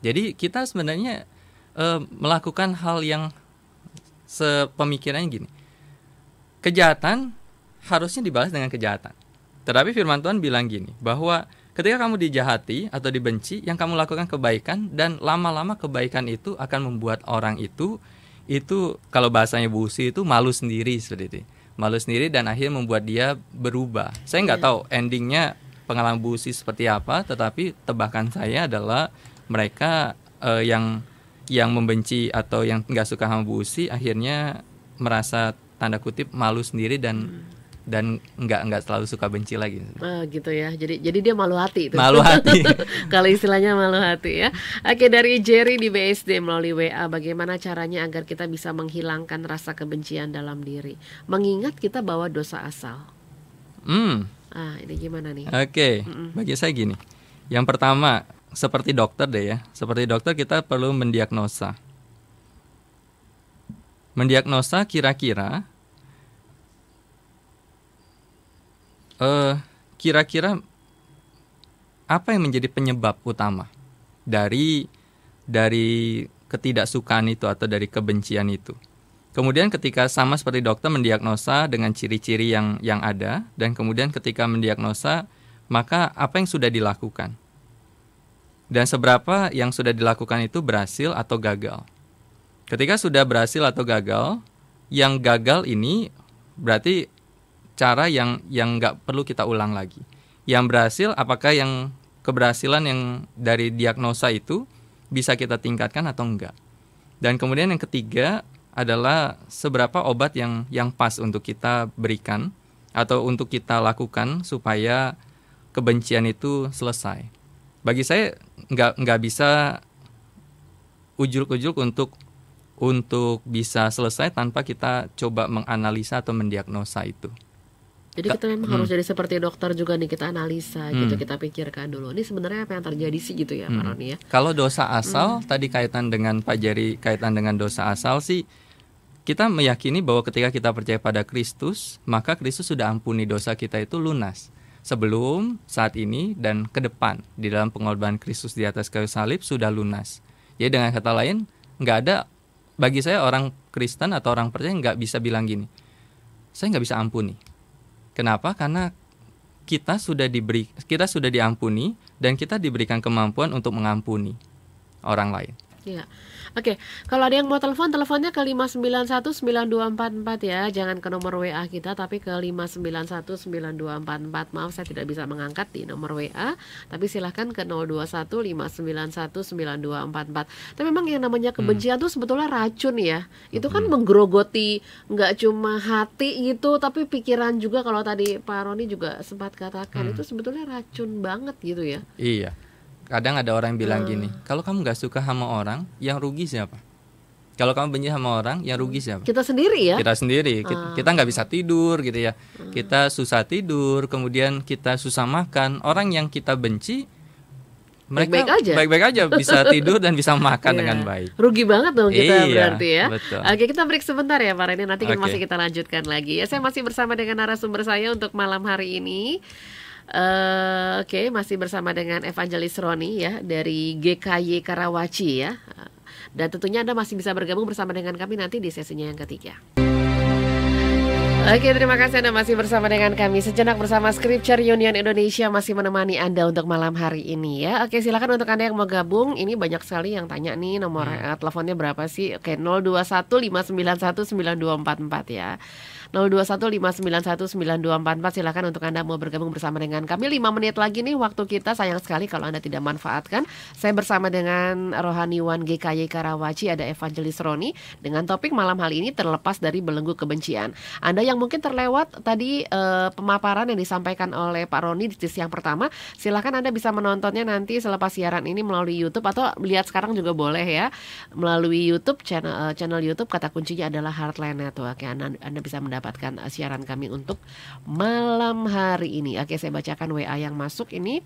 Jadi kita sebenarnya uh, melakukan hal yang sepemikirannya gini. Kejahatan harusnya dibalas dengan kejahatan. Tetapi firman Tuhan bilang gini, bahwa ketika kamu dijahati atau dibenci, yang kamu lakukan kebaikan dan lama-lama kebaikan itu akan membuat orang itu itu kalau bahasanya busi itu malu sendiri seperti itu. Malu sendiri dan akhirnya membuat dia berubah. Saya nggak yeah. tahu endingnya pengalaman busi seperti apa, tetapi tebakan saya adalah mereka uh, yang yang membenci atau yang nggak suka sama busi akhirnya merasa tanda kutip malu sendiri dan hmm dan nggak nggak selalu suka benci lagi. Oh, gitu ya. Jadi jadi dia malu hati itu. Malu hati. Kalau istilahnya malu hati ya. Oke dari Jerry di BSD melalui WA bagaimana caranya agar kita bisa menghilangkan rasa kebencian dalam diri. Mengingat kita bawa dosa asal. Hmm. Ah ini gimana nih? Oke. Okay. Mm -mm. Bagi saya gini. Yang pertama seperti dokter deh ya. Seperti dokter kita perlu mendiagnosa. Mendiagnosa kira-kira uh, kira-kira apa yang menjadi penyebab utama dari dari ketidaksukaan itu atau dari kebencian itu. Kemudian ketika sama seperti dokter mendiagnosa dengan ciri-ciri yang yang ada dan kemudian ketika mendiagnosa maka apa yang sudah dilakukan dan seberapa yang sudah dilakukan itu berhasil atau gagal. Ketika sudah berhasil atau gagal, yang gagal ini berarti cara yang yang nggak perlu kita ulang lagi. Yang berhasil apakah yang keberhasilan yang dari diagnosa itu bisa kita tingkatkan atau enggak. Dan kemudian yang ketiga adalah seberapa obat yang yang pas untuk kita berikan atau untuk kita lakukan supaya kebencian itu selesai. Bagi saya nggak nggak bisa ujuk-ujuk untuk untuk bisa selesai tanpa kita coba menganalisa atau mendiagnosa itu. Jadi kita memang hmm. harus jadi seperti dokter juga nih kita analisa hmm. gitu kita pikirkan dulu. Ini sebenarnya apa yang terjadi sih gitu ya hmm. Pak Roni ya. Kalau dosa asal hmm. tadi kaitan dengan Pak Jari kaitan dengan dosa asal sih kita meyakini bahwa ketika kita percaya pada Kristus, maka Kristus sudah ampuni dosa kita itu lunas. Sebelum, saat ini, dan ke depan di dalam pengorbanan Kristus di atas kayu salib sudah lunas. Jadi dengan kata lain, nggak ada bagi saya orang Kristen atau orang percaya nggak bisa bilang gini, saya nggak bisa ampuni Kenapa? Karena kita sudah diberi kita sudah diampuni dan kita diberikan kemampuan untuk mengampuni orang lain. Iya. Oke, kalau ada yang mau telepon, teleponnya ke 5919244 ya. Jangan ke nomor WA kita tapi ke 5919244. Maaf saya tidak bisa mengangkat di nomor WA, tapi silahkan ke 0215919244. Tapi memang yang namanya kebencian hmm. sebetulnya racun ya. Itu kan hmm. menggerogoti nggak cuma hati gitu, tapi pikiran juga kalau tadi Pak Roni juga sempat katakan hmm. itu sebetulnya racun banget gitu ya. Iya kadang ada orang yang bilang hmm. gini kalau kamu nggak suka sama orang yang rugi siapa? Kalau kamu benci sama orang yang rugi siapa? Kita sendiri ya. Kita sendiri. Hmm. kita nggak bisa tidur gitu ya. Hmm. kita susah tidur kemudian kita susah makan. Orang yang kita benci mereka baik-baik aja. baik-baik aja bisa tidur dan bisa makan yeah. dengan baik. Rugi banget dong kita iya, berarti ya. betul. oke kita break sebentar ya Pak Reni. Nanti okay. masih kita lanjutkan lagi. Ya saya masih bersama dengan narasumber saya untuk malam hari ini Uh, Oke, okay, masih bersama dengan Evangelis Roni ya dari GKY Karawaci ya. Dan tentunya Anda masih bisa bergabung bersama dengan kami nanti di sesinya yang ketiga. Oke, terima kasih Anda masih bersama dengan kami. Sejenak bersama Scripture Union Indonesia masih menemani Anda untuk malam hari ini ya. Oke, silakan untuk Anda yang mau gabung. Ini banyak sekali yang tanya nih nomor hmm. uh, teleponnya berapa sih? Oke, 0215919244 ya. 0215919244 silahkan untuk Anda mau bergabung bersama dengan kami. 5 menit lagi nih waktu kita. Sayang sekali kalau Anda tidak manfaatkan. Saya bersama dengan rohaniwan GKY Karawaci ada Evangelis Roni dengan topik malam hari ini terlepas dari belenggu kebencian. Anda yang mungkin terlewat tadi eh, pemaparan yang disampaikan oleh Pak Roni di sisi yang pertama silahkan Anda bisa menontonnya nanti selepas siaran ini melalui YouTube atau lihat sekarang juga boleh ya melalui YouTube channel eh, channel YouTube. Kata kuncinya adalah Heartland Network ya. Anda, Anda bisa mendapatkan mendapatkan uh, siaran kami untuk malam hari ini. Oke, saya bacakan WA yang masuk ini.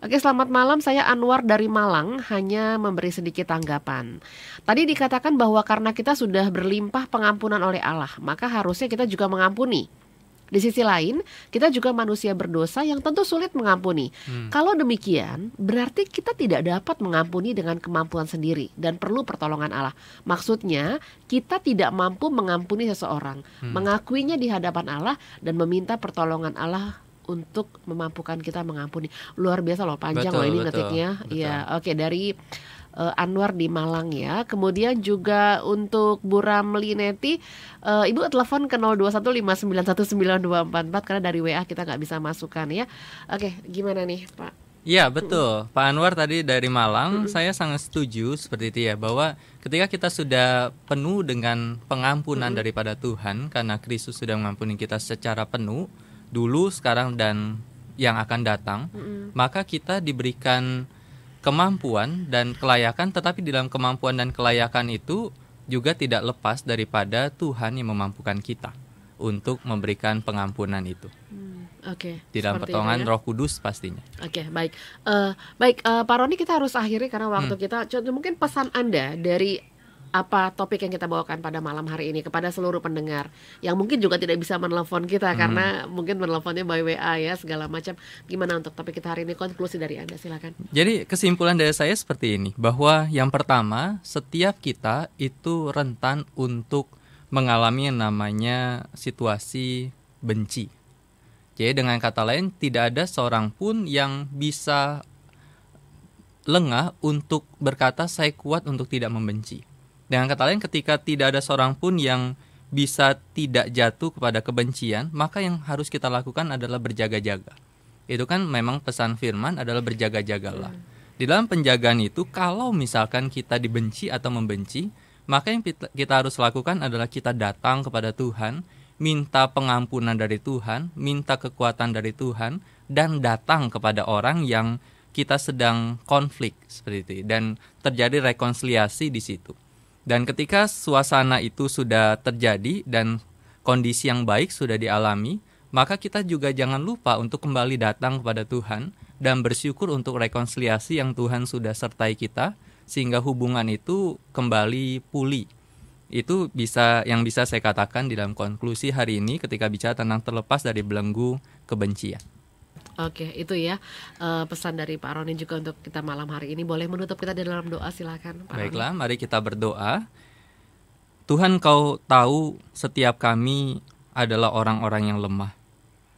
Oke, selamat malam. Saya Anwar dari Malang, hanya memberi sedikit tanggapan. Tadi dikatakan bahwa karena kita sudah berlimpah pengampunan oleh Allah, maka harusnya kita juga mengampuni. Di sisi lain, kita juga manusia berdosa yang tentu sulit mengampuni. Hmm. Kalau demikian, berarti kita tidak dapat mengampuni dengan kemampuan sendiri dan perlu pertolongan Allah. Maksudnya, kita tidak mampu mengampuni seseorang, Hmm. mengakuinya di hadapan Allah dan meminta pertolongan Allah untuk memampukan kita mengampuni. Luar biasa loh, panjang Betul, loh ini betul, ngetiknya. betul. Iya, oke dari eh, Anwar di Malang ya. Kemudian juga untuk Bu Ramli Neti, eh, Ibu telepon ke 0215919244 karena dari WA kita nggak bisa masukkan ya. Oke, gimana nih Pak? Iya betul, Pak Anwar tadi dari Malang, saya sangat setuju seperti itu ya bahwa ketika kita sudah penuh dengan pengampunan daripada Tuhan karena Kristus sudah mengampuni kita secara penuh dulu, sekarang dan yang akan datang, maka kita diberikan kemampuan dan kelayakan, tetapi di dalam kemampuan dan kelayakan itu juga tidak lepas daripada Tuhan yang memampukan kita untuk memberikan pengampunan itu Oke. di dalam pertolongan ya. Roh Kudus pastinya. Oke, baik. Eh, baik, eh, Pak Roni kita harus akhiri karena waktu Hmm. kita. Contoh mungkin pesan Anda dari apa topik yang kita bawakan pada malam hari ini kepada seluruh pendengar yang mungkin juga tidak bisa menelpon kita Hmm. karena mungkin menelponnya by WA ya segala macam. Gimana untuk topik kita hari ini? Konklusi dari Anda silakan. Jadi kesimpulan dari saya seperti ini bahwa yang pertama setiap kita itu rentan untuk mengalami yang namanya situasi benci. Jadi dengan kata lain tidak ada seorang pun yang bisa lengah untuk berkata saya kuat untuk tidak membenci. Dengan kata lain ketika tidak ada seorang pun yang bisa tidak jatuh kepada kebencian, maka yang harus kita lakukan adalah berjaga-jaga. Itu kan memang pesan firman adalah berjaga-jagalah. Di dalam penjagaan itu kalau misalkan kita dibenci atau membenci, maka yang kita harus lakukan adalah kita datang kepada Tuhan, minta pengampunan dari Tuhan, minta kekuatan dari Tuhan dan datang kepada orang yang kita sedang konflik seperti itu dan terjadi rekonsiliasi di situ. Dan ketika suasana itu sudah terjadi dan kondisi yang baik sudah dialami, maka kita juga jangan lupa untuk kembali datang kepada Tuhan dan bersyukur untuk rekonsiliasi yang Tuhan sudah sertai kita sehingga hubungan itu kembali pulih. Itu bisa yang bisa saya katakan di dalam konklusi hari ini ketika bicara tentang terlepas dari belenggu kebencian. Oke, itu ya eh, pesan dari Pak Roni juga untuk kita malam hari ini. Boleh menutup kita di dalam doa silakan Pak Roni. Baiklah, mari kita berdoa. Tuhan, Engkau tahu setiap kami adalah orang-orang yang lemah.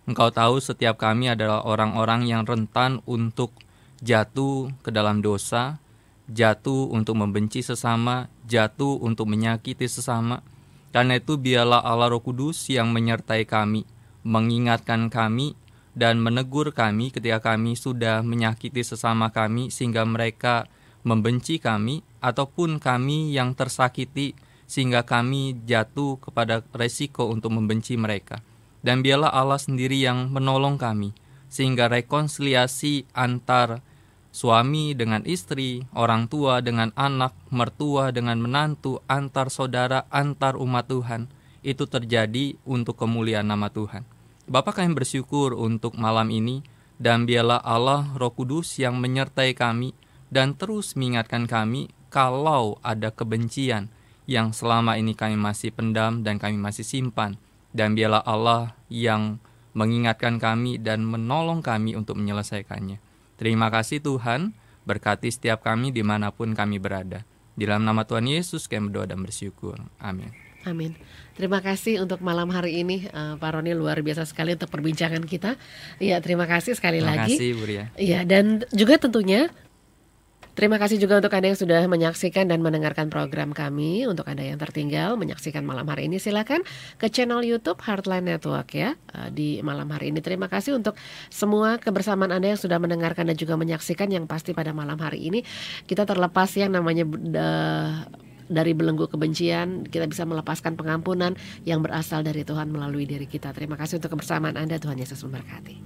Engkau tahu setiap kami adalah orang-orang yang rentan untuk jatuh ke dalam dosa, jatuh untuk membenci sesama, jatuh untuk menyakiti sesama. Karena itu biarlah Allah Roh Kudus yang menyertai kami, mengingatkan kami dan menegur kami ketika kami sudah menyakiti sesama kami sehingga mereka membenci kami ataupun kami yang tersakiti sehingga kami jatuh kepada resiko untuk membenci mereka. Dan biarlah Allah sendiri yang menolong kami sehingga rekonsiliasi antar suami dengan istri, orang tua dengan anak, mertua dengan menantu, antar saudara, antar umat Tuhan itu terjadi untuk kemuliaan nama Tuhan. Bapak kami bersyukur untuk malam ini dan biarlah Allah Roh Kudus yang menyertai kami dan terus mengingatkan kami kalau ada kebencian yang selama ini kami masih pendam dan kami masih simpan dan biarlah Allah yang mengingatkan kami dan menolong kami untuk menyelesaikannya. Terima kasih Tuhan, berkati setiap kami di mana pun kami berada. Di dalam nama Tuhan Yesus kami berdoa dan bersyukur. Amin. Amin. Terima kasih untuk malam hari ini eh, Pak Roni luar biasa sekali untuk perbincangan kita. Iya, terima kasih sekali Terima lagi. kasih Bu Ria. Iya, dan juga tentunya terima kasih juga untuk Anda yang sudah menyaksikan dan mendengarkan program kami. Untuk Anda yang tertinggal menyaksikan malam hari ini silakan ke channel YouTube Heartline Network ya eh, di malam hari ini. Terima kasih untuk semua kebersamaan Anda yang sudah mendengarkan dan juga menyaksikan yang pasti pada malam hari ini kita terlepas yang namanya eh, dari belenggu kebencian, kita bisa melepaskan pengampunan yang berasal dari Tuhan melalui diri kita. Terima kasih untuk kebersamaan Anda. Tuhan Yesus memberkati.